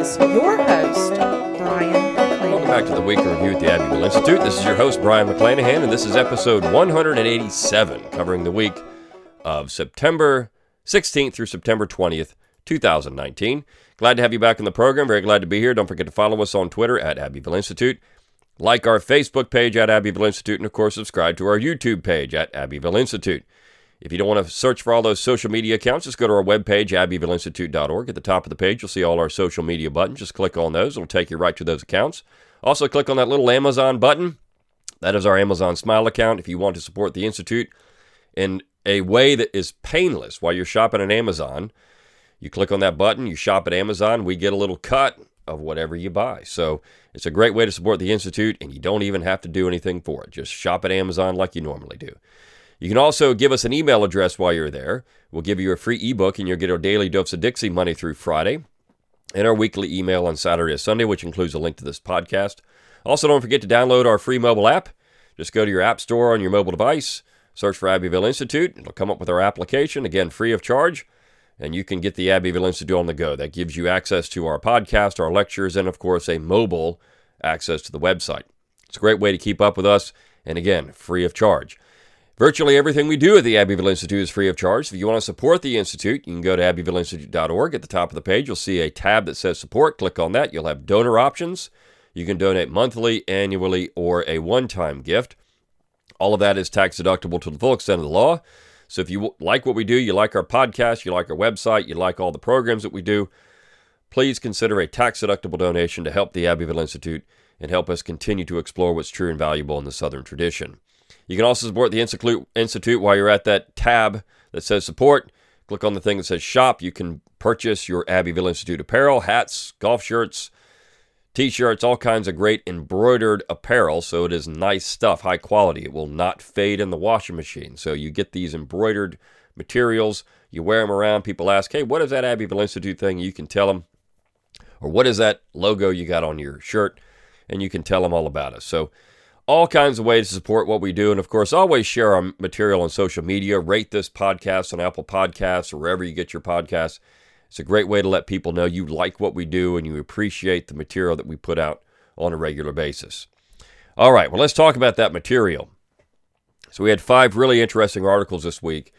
is your host, Brion Welcome back to the Week Review at the Abbeville Institute. This is your host, Brion McClanahan, and this is episode 187, covering the week of September 16th through September 20th, 2019. Glad to have you back in the program. Very glad to be here. Don't forget to follow us on Twitter at Abbeville Institute. Like our Facebook page at Abbeville Institute, and of course, subscribe to our YouTube page at Abbeville Institute. If you don't want to search for all those social media accounts, just go to our webpage, abbevilleinstitute.org. At the top of the page, you'll see all our social media buttons. Just click on those, it'll take you right to those accounts. Also, click on that little Amazon button. That is our Amazon Smile account. If you want to support the Institute in a way that is painless while you're shopping at Amazon, you click on that button, you shop at Amazon, we get a little cut of whatever you buy. So it's a great way to support the Institute, and you don't even have to do anything for it. Just shop at Amazon like you normally do. You can also give us an email address while you're there. We'll give you a free ebook, and you'll get our daily dose of Dixie Monday through Friday, and our weekly email on Saturday and Sunday, which includes a link to this podcast. Also, don't forget to download our free mobile app. Just go to your app store on your mobile device, search for Abbeville Institute. It'll come up with our application, again, free of charge and you can get the Abbeville Institute on the go. That gives you access to our podcast, our lectures, and of course, a mobile access to the website. It's a great way to keep up with us, and again, free of charge. Virtually everything we do at the Abbeville Institute is free of charge. If you want to support the Institute, you can go to abbevilleinstitute.org. At the top of the page, you'll see a tab that says support. Click on that. You'll have donor options. You can donate monthly, annually, or a one time gift. All of that is tax deductible to the full extent of the law. So if you like what we do, you like our podcast, you like our website, you like all the programs that we do, please consider a tax deductible donation to help the Abbeville Institute and help us continue to explore what's true and valuable in the Southern tradition. You can also support the Institute while you're at that tab that says support. Click on the thing that says shop. You can purchase your Abbeville Institute apparel, hats, golf shirts, T-shirts, all kinds of great embroidered apparel. So it is nice stuff, high quality. It will not fade in the washing machine. So you get these embroidered materials. You wear them around. People ask, "Hey, what is that Abbeville Institute thing?" You can tell them, or what is that logo you got on your shirt, and you can tell them all about it. So all kinds of ways to support what we do. And of course, always share our material on social media. Rate this podcast on Apple Podcasts or wherever you get your podcasts. It's a great way to let people know you like what we do and you appreciate the material that we put out on a regular basis. All right, well, let's talk about that material. So, we had five really interesting articles this week,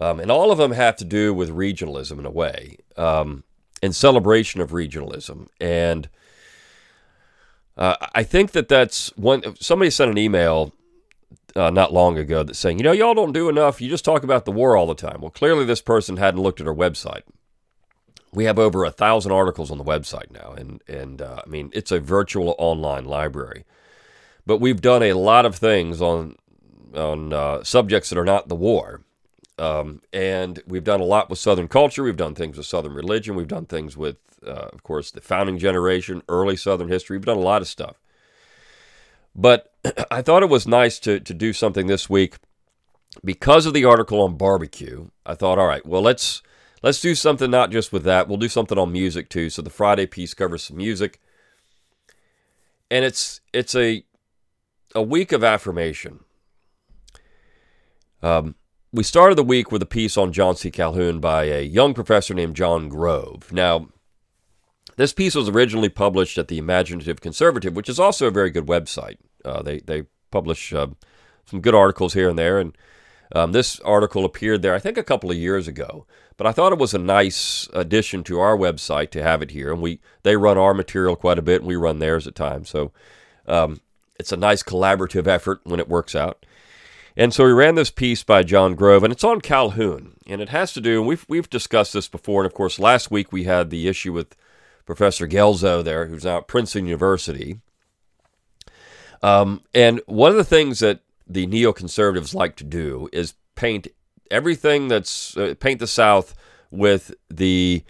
um, and all of them have to do with regionalism in a way, um, in celebration of regionalism. And uh, I think that that's one. Somebody sent an email uh, not long ago that's saying, you know, y'all don't do enough. You just talk about the war all the time. Well, clearly, this person hadn't looked at our website we have over a thousand articles on the website now, and and uh, I mean it's a virtual online library. But we've done a lot of things on on uh, subjects that are not the war, um, and we've done a lot with Southern culture. We've done things with Southern religion. We've done things with, uh, of course, the founding generation, early Southern history. We've done a lot of stuff. But I thought it was nice to to do something this week because of the article on barbecue. I thought, all right, well let's let's do something not just with that. We'll do something on music too. So the Friday piece covers some music, and it's it's a a week of affirmation. Um, we started the week with a piece on John C. Calhoun by a young professor named John Grove. Now, this piece was originally published at the Imaginative Conservative, which is also a very good website. Uh, they they publish uh, some good articles here and there, and um, this article appeared there, I think, a couple of years ago. But I thought it was a nice addition to our website to have it here, and we they run our material quite a bit, and we run theirs at times. So um, it's a nice collaborative effort when it works out. And so we ran this piece by John Grove, and it's on Calhoun, and it has to do. And we've we've discussed this before, and of course, last week we had the issue with Professor Guelzo there, who's now at Princeton University. Um, and one of the things that the neoconservatives like to do is paint everything that's uh, paint the South with the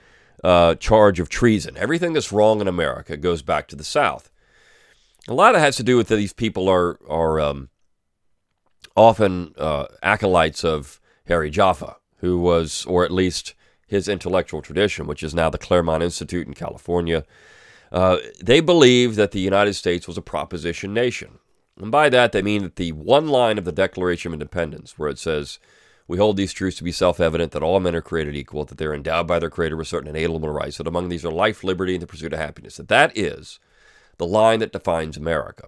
uh, charge of treason. Everything that's wrong in America goes back to the South. A lot of it has to do with that these people are are um, often uh, acolytes of Harry Jaffa, who was, or at least his intellectual tradition, which is now the Claremont Institute in California. Uh, they believe that the United States was a proposition nation. And by that, they mean that the one line of the Declaration of Independence, where it says, We hold these truths to be self evident that all men are created equal, that they're endowed by their Creator with certain inalienable rights, that among these are life, liberty, and the pursuit of happiness. That that is the line that defines America.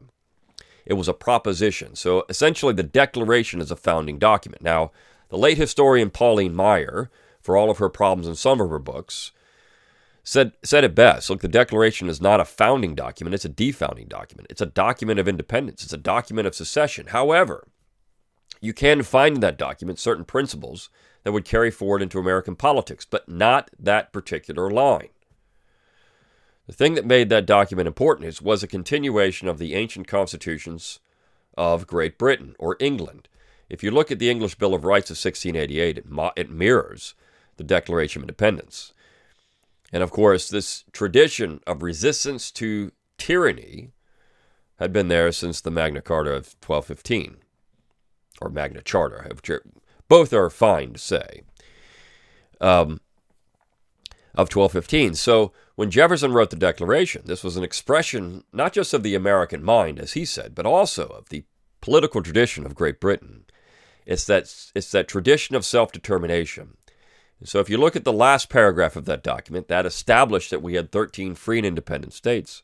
It was a proposition. So essentially, the Declaration is a founding document. Now, the late historian Pauline Maier, for all of her problems in some of her books, said, said it best. Look, the Declaration is not a founding document, it's a defounding document. It's a document of independence, it's a document of secession. However, you can find in that document certain principles that would carry forward into American politics, but not that particular line. The thing that made that document important is was a continuation of the ancient constitutions of Great Britain or England. If you look at the English Bill of Rights of 1688, it, mo- it mirrors the Declaration of Independence. And of course, this tradition of resistance to tyranny had been there since the Magna Carta of 1215, or Magna Charta, both are fine to say, um, of 1215. So when Jefferson wrote the Declaration, this was an expression not just of the American mind, as he said, but also of the political tradition of Great Britain. It's that, it's that tradition of self determination. So if you look at the last paragraph of that document, that established that we had 13 free and independent states.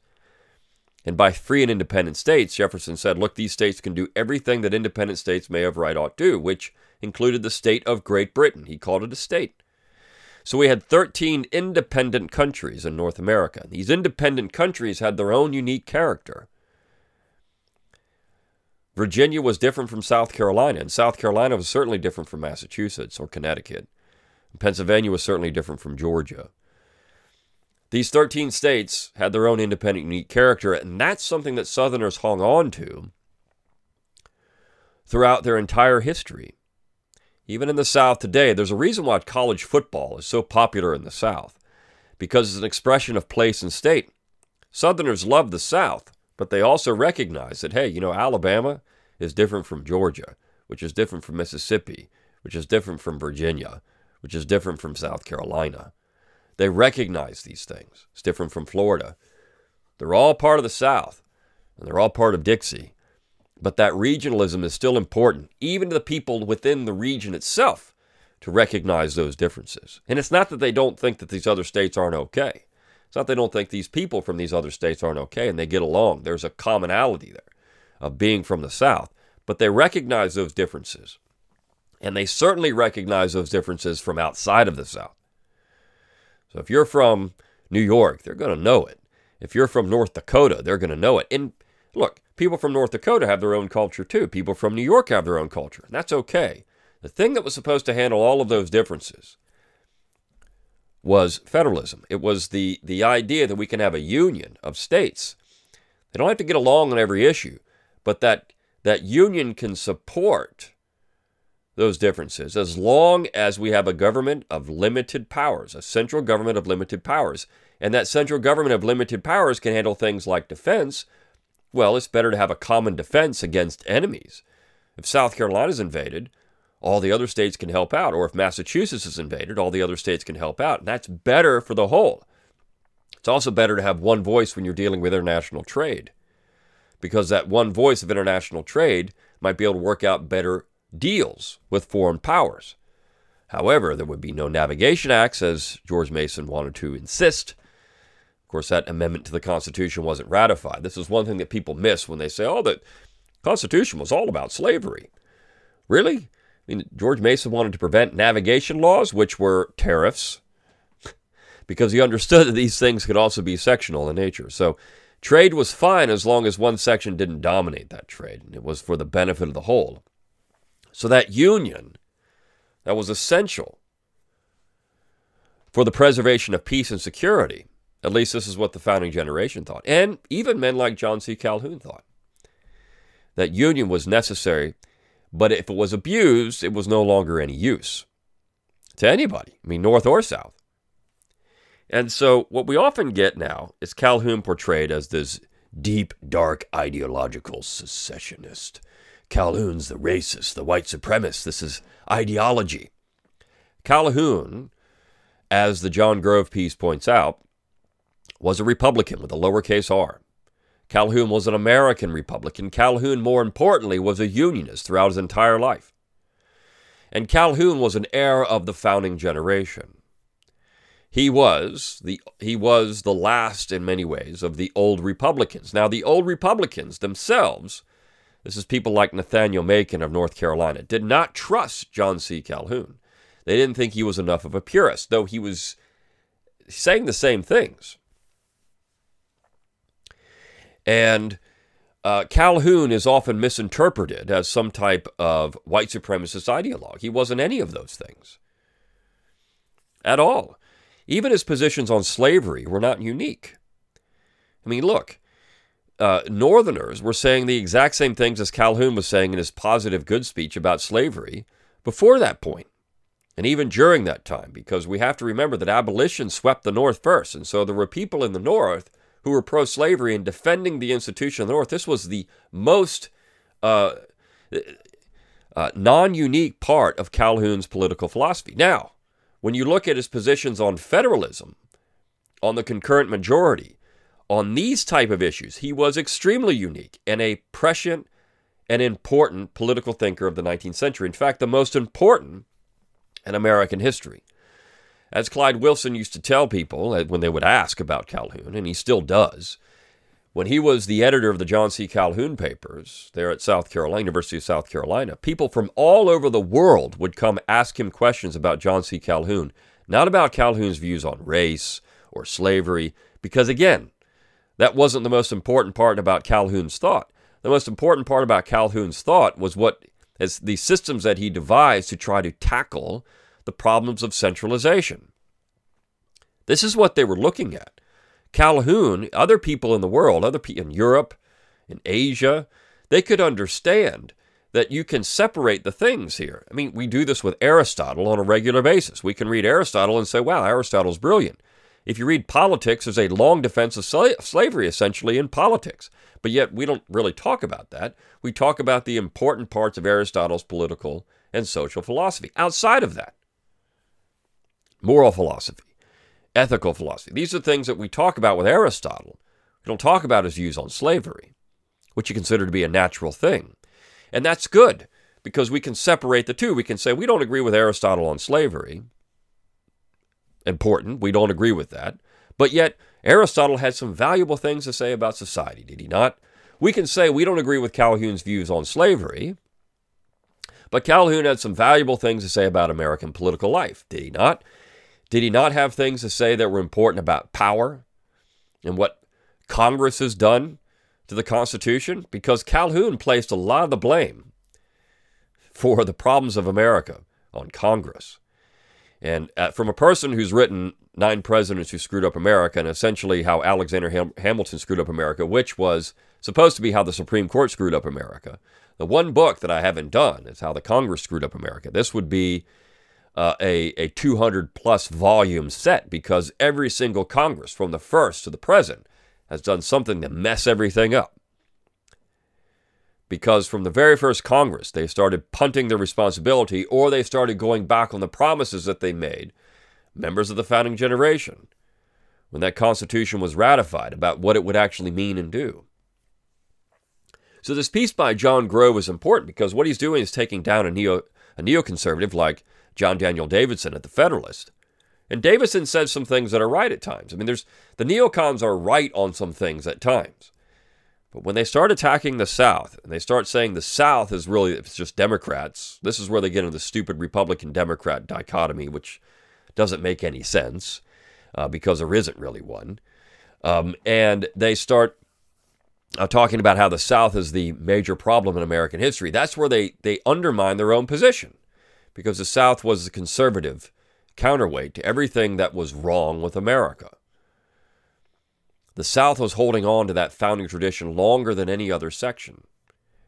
And by free and independent states, Jefferson said, look, these states can do everything that independent states may have right ought do, which included the state of Great Britain. He called it a state. So we had 13 independent countries in North America. These independent countries had their own unique character. Virginia was different from South Carolina, and South Carolina was certainly different from Massachusetts or Connecticut. Pennsylvania was certainly different from Georgia. These 13 states had their own independent, unique character, and that's something that Southerners hung on to throughout their entire history. Even in the South today, there's a reason why college football is so popular in the South, because it's an expression of place and state. Southerners love the South, but they also recognize that, hey, you know, Alabama is different from Georgia, which is different from Mississippi, which is different from Virginia, which is different from South Carolina. They recognize these things. It's different from Florida. They're all part of the South, and they're all part of Dixie. But that regionalism is still important, even to the people within the region itself, to recognize those differences. And it's not that they don't think that these other states aren't okay. It's not they don't think these people from these other states aren't okay and they get along. There's a commonality there of being from the South. But they recognize those differences. And they certainly recognize those differences from outside of the South. So if you're from New York, they're going to know it. If you're from North Dakota, they're going to know it. And look, people from North Dakota have their own culture too. People from New York have their own culture. And that's okay. The thing that was supposed to handle all of those differences was federalism. It was the, the idea that we can have a union of states. They don't have to get along on every issue, but that that union can support those differences as long as we have a government of limited powers, a central government of limited powers. And that central government of limited powers can handle things like defense. Well, it's better to have a common defense against enemies. If South Carolina is invaded, all the other states can help out. Or if Massachusetts is invaded, all the other states can help out. And that's better for the whole. It's also better to have one voice when you're dealing with international trade, because that one voice of international trade might be able to work out better deals with foreign powers. However, there would be no navigation acts, as George Mason wanted to insist. Course, that amendment to the Constitution wasn't ratified. This is one thing that people miss when they say, oh, the Constitution was all about slavery. Really? I mean, George Mason wanted to prevent navigation laws, which were tariffs, because he understood that these things could also be sectional in nature. So trade was fine as long as one section didn't dominate that trade, and it was for the benefit of the whole. So that union that was essential for the preservation of peace and security, at least this is what the founding generation thought, and even men like John C. Calhoun thought. That union was necessary, but if it was abused, it was no longer any use to anybody, I mean, North or South. And so, what we often get now is Calhoun portrayed as this deep, dark, ideological secessionist Calhoun's the racist, the white supremacist. This is ideology. Calhoun, as the John Grove piece points out, was a Republican with a lowercase r. Calhoun was an American Republican. Calhoun, more importantly, was a Unionist throughout his entire life. And Calhoun was an heir of the founding generation. He was the he was the last in many ways of the old Republicans. Now the old Republicans themselves, this is people like Nathaniel Macon of North Carolina, did not trust John C. Calhoun. They didn't think he was enough of a purist, though he was saying the same things. And uh, Calhoun is often misinterpreted as some type of white supremacist ideologue. He wasn't any of those things at all. Even his positions on slavery were not unique. I mean, look, uh, Northerners were saying the exact same things as Calhoun was saying in his positive good speech about slavery before that point, and even during that time, because we have to remember that abolition swept the North first. And so there were people in the North who were pro slavery and defending the institution of the North. This was the most uh, uh, non unique part of Calhoun's political philosophy. Now, when you look at his positions on federalism, on the concurrent majority, on these type of issues, he was extremely unique and a prescient and important political thinker of the 19th century. In fact, the most important in American history. As Clyde Wilson used to tell people uh, when they would ask about Calhoun, and he still does, when he was the editor of the John C. Calhoun papers there at South Carolina, University of South Carolina, people from all over the world would come ask him questions about John C. Calhoun, not about Calhoun's views on race or slavery, because again, that wasn't the most important part about Calhoun's thought. The most important part about Calhoun's thought was what as the systems that he devised to try to tackle the problems of centralization. This is what they were looking at. Calhoun, other people in the world, other people in Europe, in Asia, they could understand that you can separate the things here. I mean, we do this with Aristotle on a regular basis. We can read Aristotle and say, wow, Aristotle's brilliant. If you read politics, there's a long defense of slavery essentially in politics. But yet we don't really talk about that. We talk about the important parts of Aristotle's political and social philosophy. Outside of that, moral philosophy, ethical philosophy. These are things that we talk about with Aristotle. We don't talk about his views on slavery, which he considered to be a natural thing. And that's good because we can separate the two. We can say we don't agree with Aristotle on slavery. Important, we don't agree with that. But yet, Aristotle had some valuable things to say about society, did he not? We can say we don't agree with Calhoun's views on slavery, but Calhoun had some valuable things to say about American political life, did he not? Did he not have things to say that were important about power and what Congress has done to the Constitution? Because Calhoun placed a lot of the blame for the problems of America on Congress. And uh, from a person who's written Nine Presidents Who Screwed Up America and essentially how Alexander Ham- Hamilton screwed up America, which was supposed to be how the Supreme Court screwed up America. The one book that I haven't done is how the Congress screwed up America. This would be uh, a, a 200 plus volume set because every single Congress, from the first to the present, has done something to mess everything up. Because from the very first Congress, they started punting their responsibility or they started going back on the promises that they made, members of the founding generation, when that Constitution was ratified about what it would actually mean and do. So this piece by John Grove is important because what he's doing is taking down a neo a neoconservative like John Daniel Davidson at the Federalist. And Davidson says some things that are right at times. I mean, there's the neocons are right on some things at times. But when they start attacking the South and they start saying the South is really it's just Democrats, this is where they get into the stupid Republican Democrat dichotomy, which doesn't make any sense uh, because there isn't really one. Um, and they start uh, talking about how the South is the major problem in American history. That's where they they undermine their own position because the South was the conservative counterweight to everything that was wrong with America. The South was holding on to that founding tradition longer than any other section.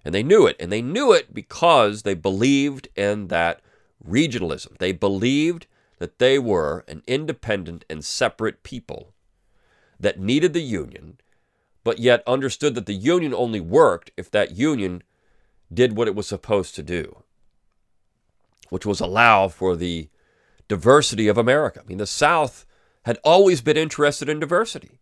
And they knew it. And they knew it because they believed in that regionalism. They believed that they were an independent and separate people that needed the Union, but yet understood that the Union only worked if that Union did what it was supposed to do which was allow for the diversity of America. I mean, the South had always been interested in diversity.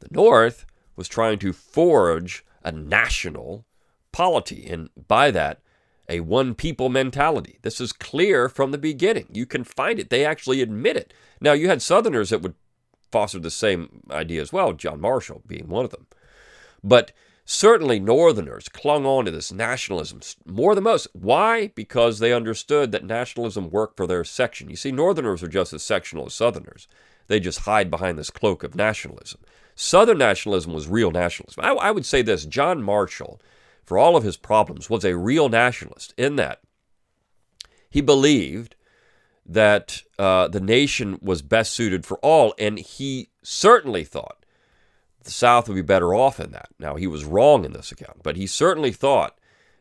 The North was trying to forge a national polity, and by that, a one people mentality. This is clear from the beginning. You can find it. They actually admit it. Now, you had Southerners that would foster the same idea as well, John Marshall being one of them. But certainly Northerners clung on to this nationalism more than most. Why? Because they understood that nationalism worked for their section. You see, Northerners are just as sectional as Southerners. They just hide behind this cloak of nationalism. Southern nationalism was real nationalism. I, I would say this John Marshall for all of his problems, was a real nationalist in that he believed that uh, the nation was best suited for all, and he certainly thought the South would be better off in that. Now, he was wrong in this account, but he certainly thought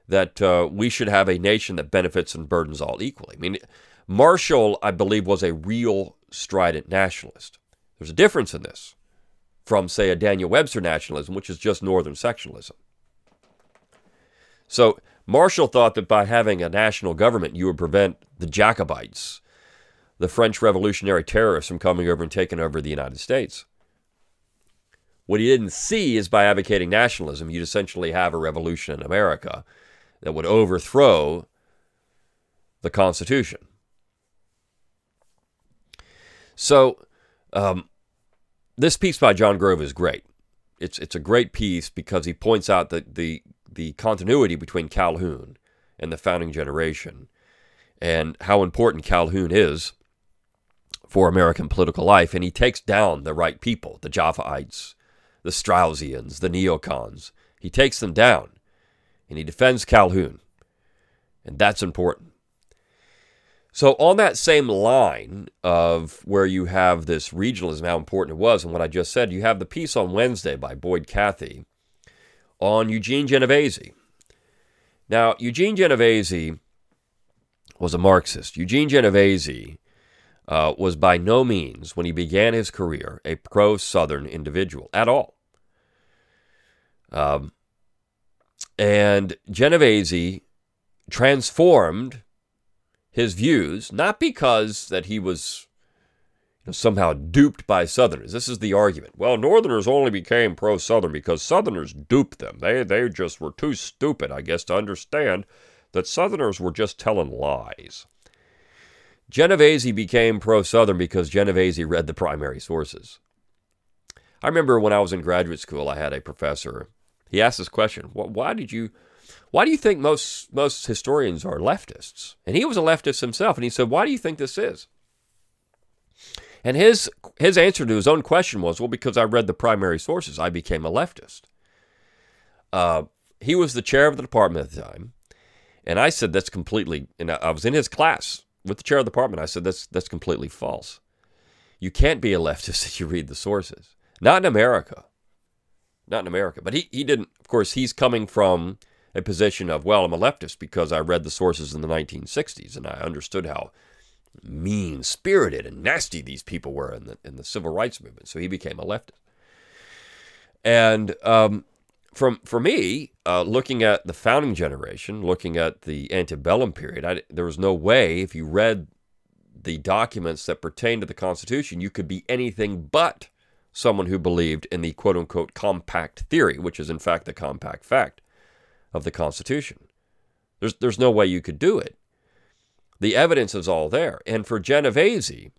that uh, we should have a nation that benefits and burdens all equally. I mean, Marshall, I believe, was a real strident nationalist. There's a difference in this from, say, a Daniel Webster nationalism, which is just Northern sectionalism. So Marshall thought that by having a national government, you would prevent the Jacobites, the French revolutionary terrorists, from coming over and taking over the United States. What he didn't see is by advocating nationalism, you'd essentially have a revolution in America that would overthrow the Constitution. So, um, this piece by John Grove is great. It's it's a great piece because he points out that the the continuity between Calhoun and the founding generation and how important Calhoun is for American political life. And he takes down the right people, the Jaffaites, the Straussians, the neocons. He takes them down and he defends Calhoun. And that's important. So, on that same line of where you have this regionalism, how important it was, and what I just said, you have the piece on Wednesday by Boyd Cathey on Eugene Genovese. Now, Eugene Genovese was a Marxist. Eugene Genovese uh, was by no means, when he began his career, a pro Southern individual at all. Um, and Genovese transformed his views, not because that he was somehow duped by Southerners. This is the argument. Well, Northerners only became pro Southern because Southerners duped them. They, they just were too stupid, I guess, to understand that Southerners were just telling lies. Genovese became pro Southern because Genovese read the primary sources. I remember when I was in graduate school, I had a professor. He asked this question: Why did you, why do you think most most historians are leftists? And he was a leftist himself, and he said, Why do you think this is? And his his answer to his own question was, well, because I read the primary sources, I became a leftist. Uh, he was the chair of the department at the time, and I said that's completely. And I was in his class with the chair of the department. I said that's that's completely false. You can't be a leftist if you read the sources. Not in America. Not in America. But he, he didn't, of course, he's coming from a position of, well, I'm a leftist because I read the sources in the 1960s and I understood how mean spirited and nasty these people were in the in the civil rights movement. So he became a leftist. And um, from for me, uh, looking at the founding generation, looking at the antebellum period, I, there was no way if you read the documents that pertain to the Constitution, you could be anything but someone who believed in the quote unquote compact theory, which is in fact the compact fact of the Constitution. There's, there's no way you could do it. The evidence is all there. And for Genovese,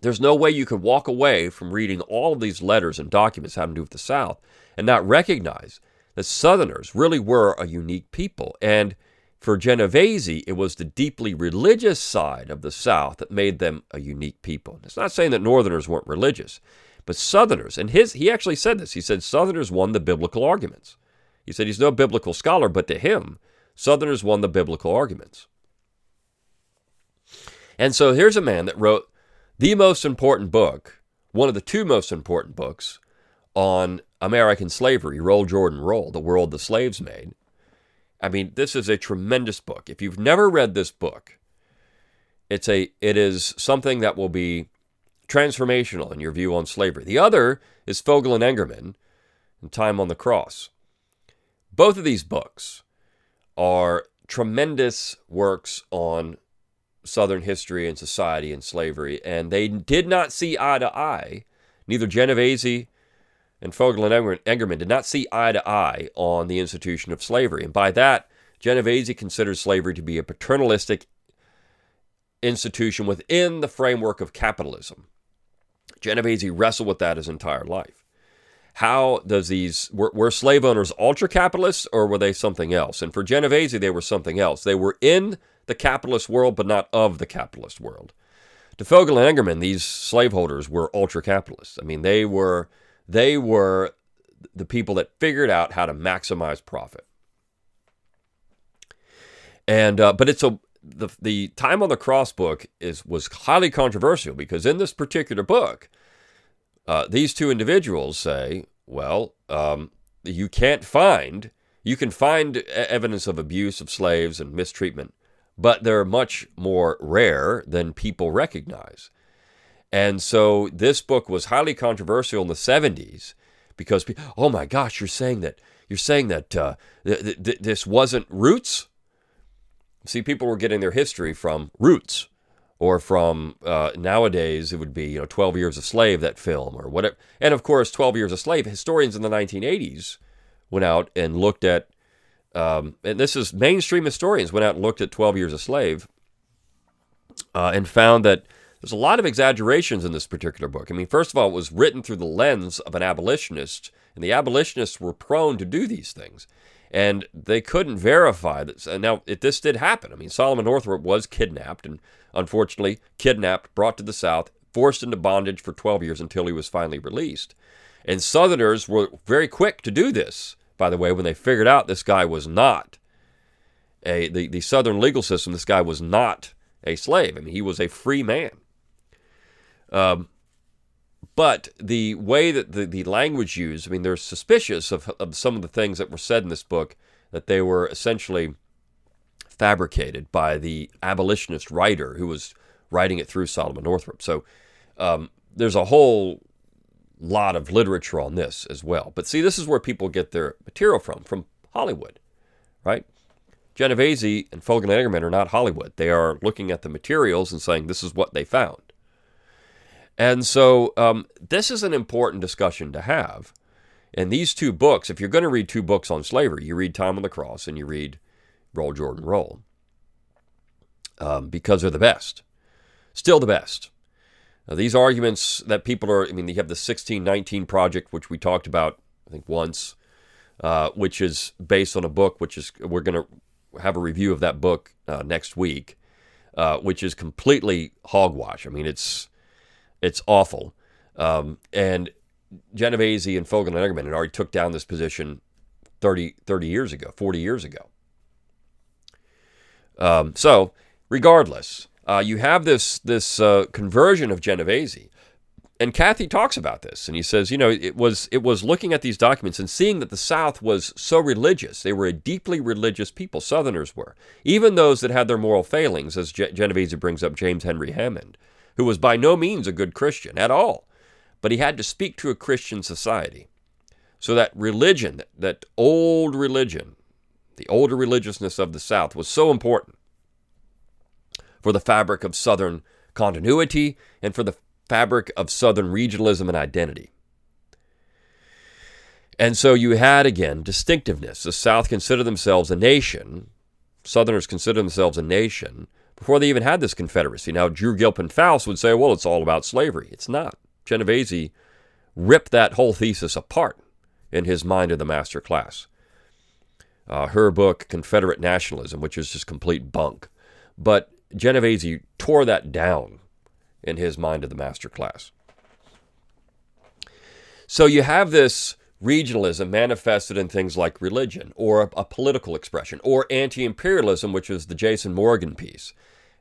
there's no way you could walk away from reading all of these letters and documents having to do with the South and not recognize that Southerners really were a unique people. And for Genovese, it was the deeply religious side of the South that made them a unique people. It's not saying that Northerners weren't religious, but Southerners, and his he actually said this. He said Southerners won the biblical arguments. He said he's no biblical scholar, but to him, Southerners won the biblical arguments. And so here's a man that wrote the most important book, one of the two most important books on American slavery, Roll Jordan Roll, The World the Slaves Made. I mean, this is a tremendous book. If you've never read this book, it's a it is something that will be transformational in your view on slavery. The other is Fogel and Engerman and Time on the Cross. Both of these books are tremendous works on Southern history and society and slavery, and they did not see eye to eye. Neither Genovese and Fogel and Engerman did not see eye to eye on the institution of slavery. And by that, Genovese considers slavery to be a paternalistic institution within the framework of capitalism. Genovese wrestled with that his entire life. How does these were, were slave owners ultra capitalists or were they something else? And for Genovese, they were something else. They were in the capitalist world, but not of the capitalist world. To Fogel and Engerman, these slaveholders were ultra capitalists. I mean, they were they were the people that figured out how to maximize profit. And uh, but it's a the the time on the cross book is was highly controversial because in this particular book, uh, these two individuals say, well, um, you can't find you can find evidence of abuse of slaves and mistreatment, but they're much more rare than people recognize. And so this book was highly controversial in the 70s because, oh my gosh, you're saying that you're saying that uh, th- th- this wasn't roots. See, people were getting their history from Roots, or from uh, nowadays it would be you know 12 Years a Slave that film or whatever. And of course, 12 Years a Slave. Historians in the 1980s went out and looked at, um, and this is mainstream historians went out and looked at 12 Years a Slave, uh, and found that there's a lot of exaggerations in this particular book. I mean, first of all, it was written through the lens of an abolitionist, and the abolitionists were prone to do these things and they couldn't verify this. Now, if this did happen, I mean, Solomon Northup was kidnapped and unfortunately kidnapped, brought to the South, forced into bondage for 12 years until he was finally released. And Southerners were very quick to do this, by the way, when they figured out this guy was not a the, the Southern legal system, this guy was not a slave. I mean, he was a free man. Um, but the way that the, the language used, I mean, they're suspicious of, of some of the things that were said in this book, that they were essentially fabricated by the abolitionist writer who was writing it through Solomon Northup. So um, there's a whole lot of literature on this as well. But see, this is where people get their material from, from Hollywood, right? Genovese and Fogel and Engerman are not Hollywood. They are looking at the materials and saying this is what they found. And so um, this is an important discussion to have. And these two books, if you're going to read two books on slavery, you read Time on the Cross and you read Roll Jordan Roll um, because they're the best. Still the best. Now, these arguments that people are, I mean, you have the 1619 Project, which we talked about, I think, once, uh, which is based on a book, which is, we're going to have a review of that book uh, next week, uh, which is completely hogwash. I mean, it's, it's awful. Um, and Genovese and Fogel and Engerman had already took down this position 30, 30 years ago, 40 years ago. Um, so, regardless, uh, you have this this uh, conversion of Genovese, and Cathey talks about this, and he says, you know, it was it was looking at these documents and seeing that the South was so religious. They were a deeply religious people. Southerners were, even those that had their moral failings, as Ge- Genovese brings up James Henry Hammond who was by no means a good Christian at all, but he had to speak to a Christian society. So that religion, that old religion, the older religiousness of the South was so important for the fabric of Southern continuity and for the fabric of Southern regionalism and identity. And so you had again distinctiveness. The South considered themselves a nation, Southerners considered themselves a nation before they even had this Confederacy. Now, Drew Gilpin Faust would say, well, it's all about slavery. It's not. Genovese ripped that whole thesis apart in his Mind of the Master Class. Uh, her book, Confederate Nationalism, which is just complete bunk. But Genovese tore that down in his Mind of the Master Class. So you have this regionalism manifested in things like religion or a, a political expression or anti imperialism, which is the Jason Morgan piece,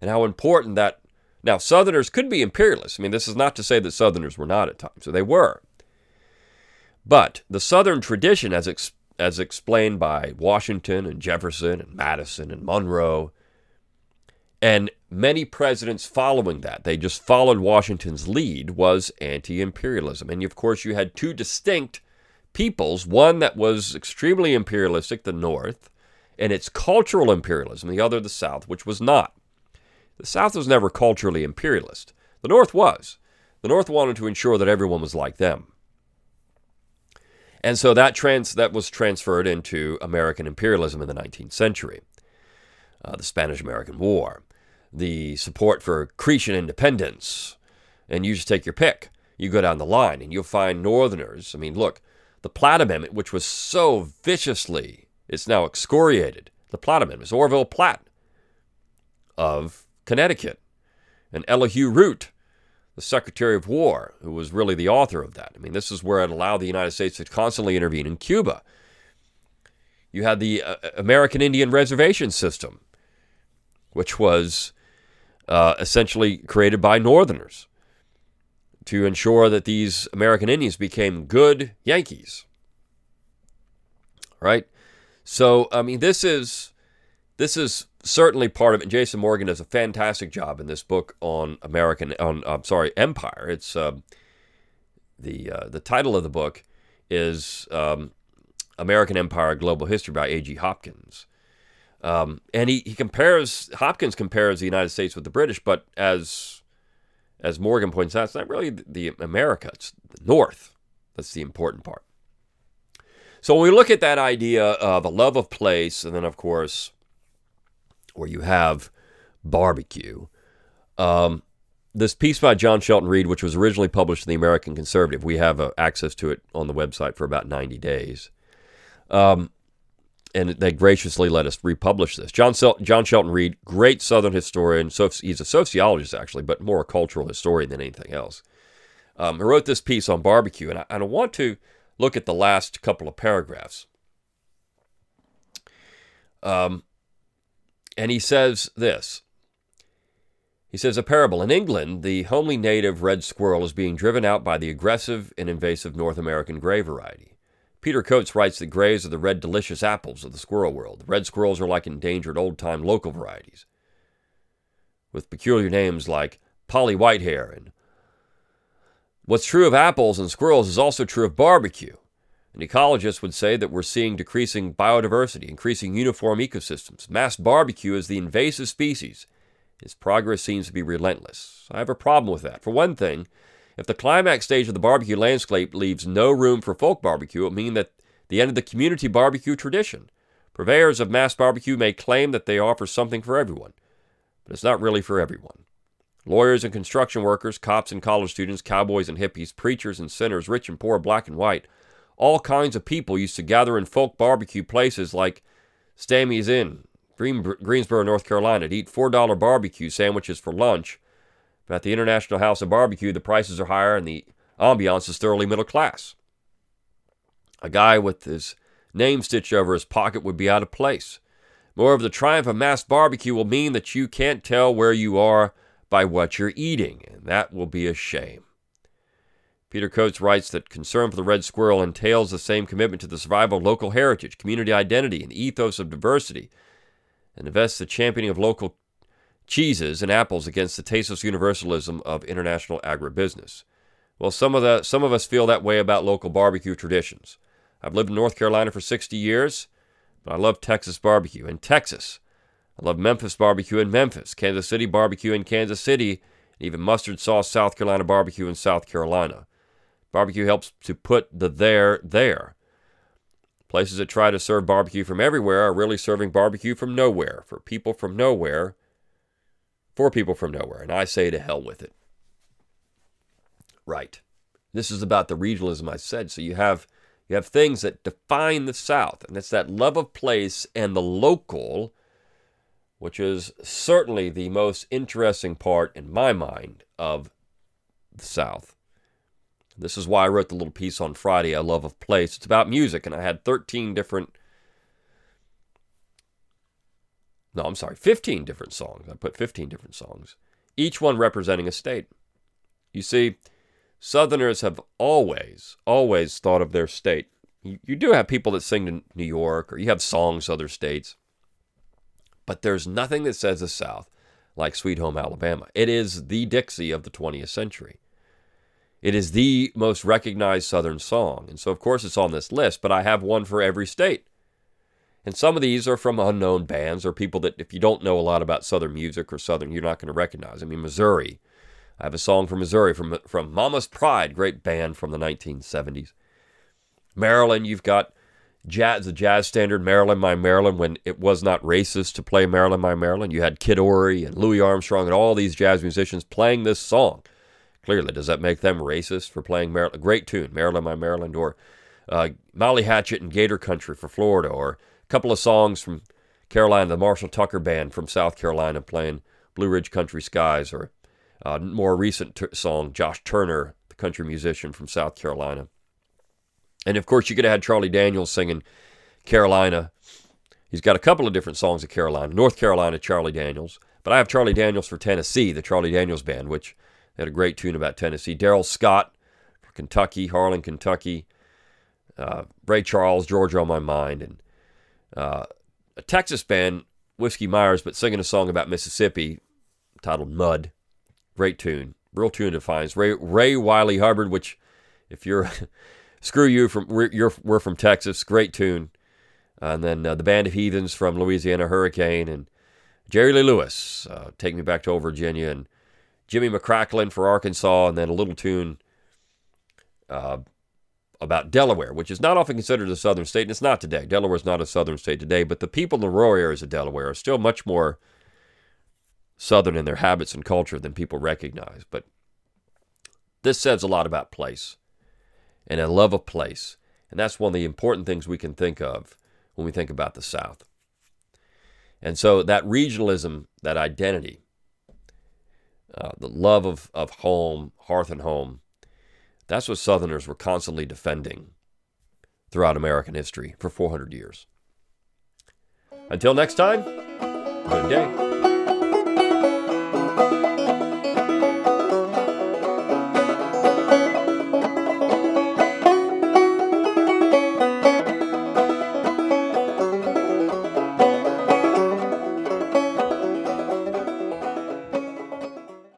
and how important that. Now, Southerners could be imperialists. I mean, this is not to say that Southerners were not at times, so they were. But the Southern tradition, as, ex, as explained by Washington and Jefferson and Madison and Monroe, and many presidents following that, they just followed Washington's lead, was anti imperialism. And of course, you had two distinct peoples, one that was extremely imperialistic, the North, and its cultural imperialism, the other, the South, which was not. The South was never culturally imperialist. The North was. The North wanted to ensure that everyone was like them. And so that trans that was transferred into American imperialism in the 19th century. uh, the Spanish American War, the support for Cretan independence, and you just take your pick. You go down the line and you'll find Northerners. I mean, look, the Platt Amendment, which was so viciously, it's now excoriated. The Platt Amendment, Orville Platt of Connecticut, and Elihu Root, the Secretary of War, who was really the author of that. I mean, this is where it allowed the United States to constantly intervene in Cuba. You had the uh, American Indian Reservation System, which was uh, essentially created by Northerners to ensure that these American Indians became good Yankees. Right? So, I mean, this is this is certainly part of it. Jason Morgan does a fantastic job in this book on American on I'm sorry Empire. It's uh, the uh, the title of the book is um, American Empire: Global History by A.G. Hopkins. Um, and he, he compares Hopkins compares the United States with the British, but as as Morgan points out, it's not really the America; it's the North. That's the important part. So when we look at that idea of a love of place, and then of course where you have barbecue. Um, this piece by John Shelton Reed, which was originally published in the American Conservative, we have uh, access to it on the website for about 90 days. Um, and they graciously let us republish this. John, Sel- John Shelton Reed, great Southern historian. So he's a sociologist, actually, but more a cultural historian than anything else. Um, he wrote this piece on barbecue, and I, and I want to look at the last couple of paragraphs. Um, and he says this He says, A parable. In England, the homely native red squirrel is being driven out by the aggressive and invasive North American gray variety. Peter Coates writes that grays are the red delicious apples of the squirrel world. The red squirrels are like endangered old time local varieties, with peculiar names like Polly Whitehair and What's true of apples and squirrels is also true of barbecue. And ecologists would say that we're seeing decreasing biodiversity, increasing uniform ecosystems. Mass barbecue is the invasive species. Its progress seems to be relentless. I have a problem with that. For one thing, if the climax stage of the barbecue landscape leaves no room for folk barbecue, it will mean that the end of the community barbecue tradition. Purveyors of mass barbecue may claim that they offer something for everyone, but it's not really for everyone. Lawyers and construction workers, cops and college students, cowboys and hippies, preachers and sinners, rich and poor, black and white, all kinds of people used to gather in folk barbecue places like Stamey's in, Green, Greensboro, North Carolina, to eat $4 barbecue sandwiches for lunch. But at the International House of Barbecue, the prices are higher and the ambiance is thoroughly middle class. A guy with his name stitched over his pocket would be out of place. Moreover, the triumph of mass barbecue will mean that you can't tell where you are by what you're eating, and that will be a shame. Peter Coates writes that concern for the red squirrel entails the same commitment to the survival of local heritage, community identity, and ethos of diversity, and invests the championing of local cheeses and apples against the tasteless universalism of international agribusiness. Well, some of the some of us feel that way about local barbecue traditions. I've lived in North Carolina for 60 years, but I love Texas barbecue in Texas. I love Memphis barbecue in Memphis, Kansas City barbecue in Kansas City, and even mustard sauce South Carolina barbecue in South Carolina. Barbecue helps to put the there there. Places that try to serve barbecue from everywhere are really serving barbecue from nowhere, for people from nowhere, for people from nowhere. And I say to hell with it. Right. This is about the regionalism I said. So you have you have things that define the South, and it's that love of place and the local, which is certainly the most interesting part in my mind of the South. This is why I wrote the little piece on Friday, I Love of Place. It's about music, and I had 13 different. No, I'm sorry, 15 different songs. I put 15 different songs, each one representing a state. You see, Southerners have always, always thought of their state. You, you do have people that sing to New York, or you have songs other states, but there's nothing that says the South like Sweet Home Alabama. It is the Dixie of the 20th century. It is the most recognized Southern song. And so, of course, it's on this list, but I have one for every state. And some of these are from unknown bands or people that, if you don't know a lot about Southern music or Southern, you're not going to recognize. I mean, Missouri. I have a song from Missouri from, from Mama's Pride, great band from the 1970s. Maryland, you've got jazz, the jazz standard Maryland, My Maryland, when it was not racist to play Maryland, My Maryland. You had Kid Ory and Louis Armstrong and all these jazz musicians playing this song. Clearly, does that make them racist for playing Maryland? Great tune, Maryland, My Maryland, or uh, Molly Hatchet and Gator Country for Florida, or couple of songs from Carolina, the Marshall Tucker Band from South Carolina playing Blue Ridge Country Skies, or a more recent t- song, Josh Turner, the country musician from South Carolina. And of course, you could have had Charlie Daniels singing Carolina. He's got a couple of different songs of Carolina, North Carolina, Charlie Daniels. But I have Charlie Daniels for Tennessee, the Charlie Daniels Band, which had a great tune about Tennessee. Darrell Scott Kentucky, Harlan, Kentucky. Uh, Ray Charles, Georgia on my mind. And uh, a Texas band, Whiskey Myers, but singing a song about Mississippi titled Mud. Great tune. Real tune defines. Ray, Ray Wylie Hubbard, which, if you're Screw You from we're, you're, we're from Texas. Great tune. and then uh, the Band of Heathens from Louisiana Hurricane and Jerry Lee Lewis, uh, Take Me Back to Old Virginia, and Jimmy McCracklin for Arkansas, and then a little tune uh, about Delaware, which is not often considered a southern state, and it's not today. Delaware is not a southern state today, but the people in the rural areas of Delaware are still much more southern in their habits and culture than people recognize. But this says a lot about place and a love of place. And that's one of the important things we can think of when we think about the South. And so that regionalism, that identity, uh, the love of, of home, hearth and home, that's what Southerners were constantly defending throughout American history for 400 years. Until next time, good day.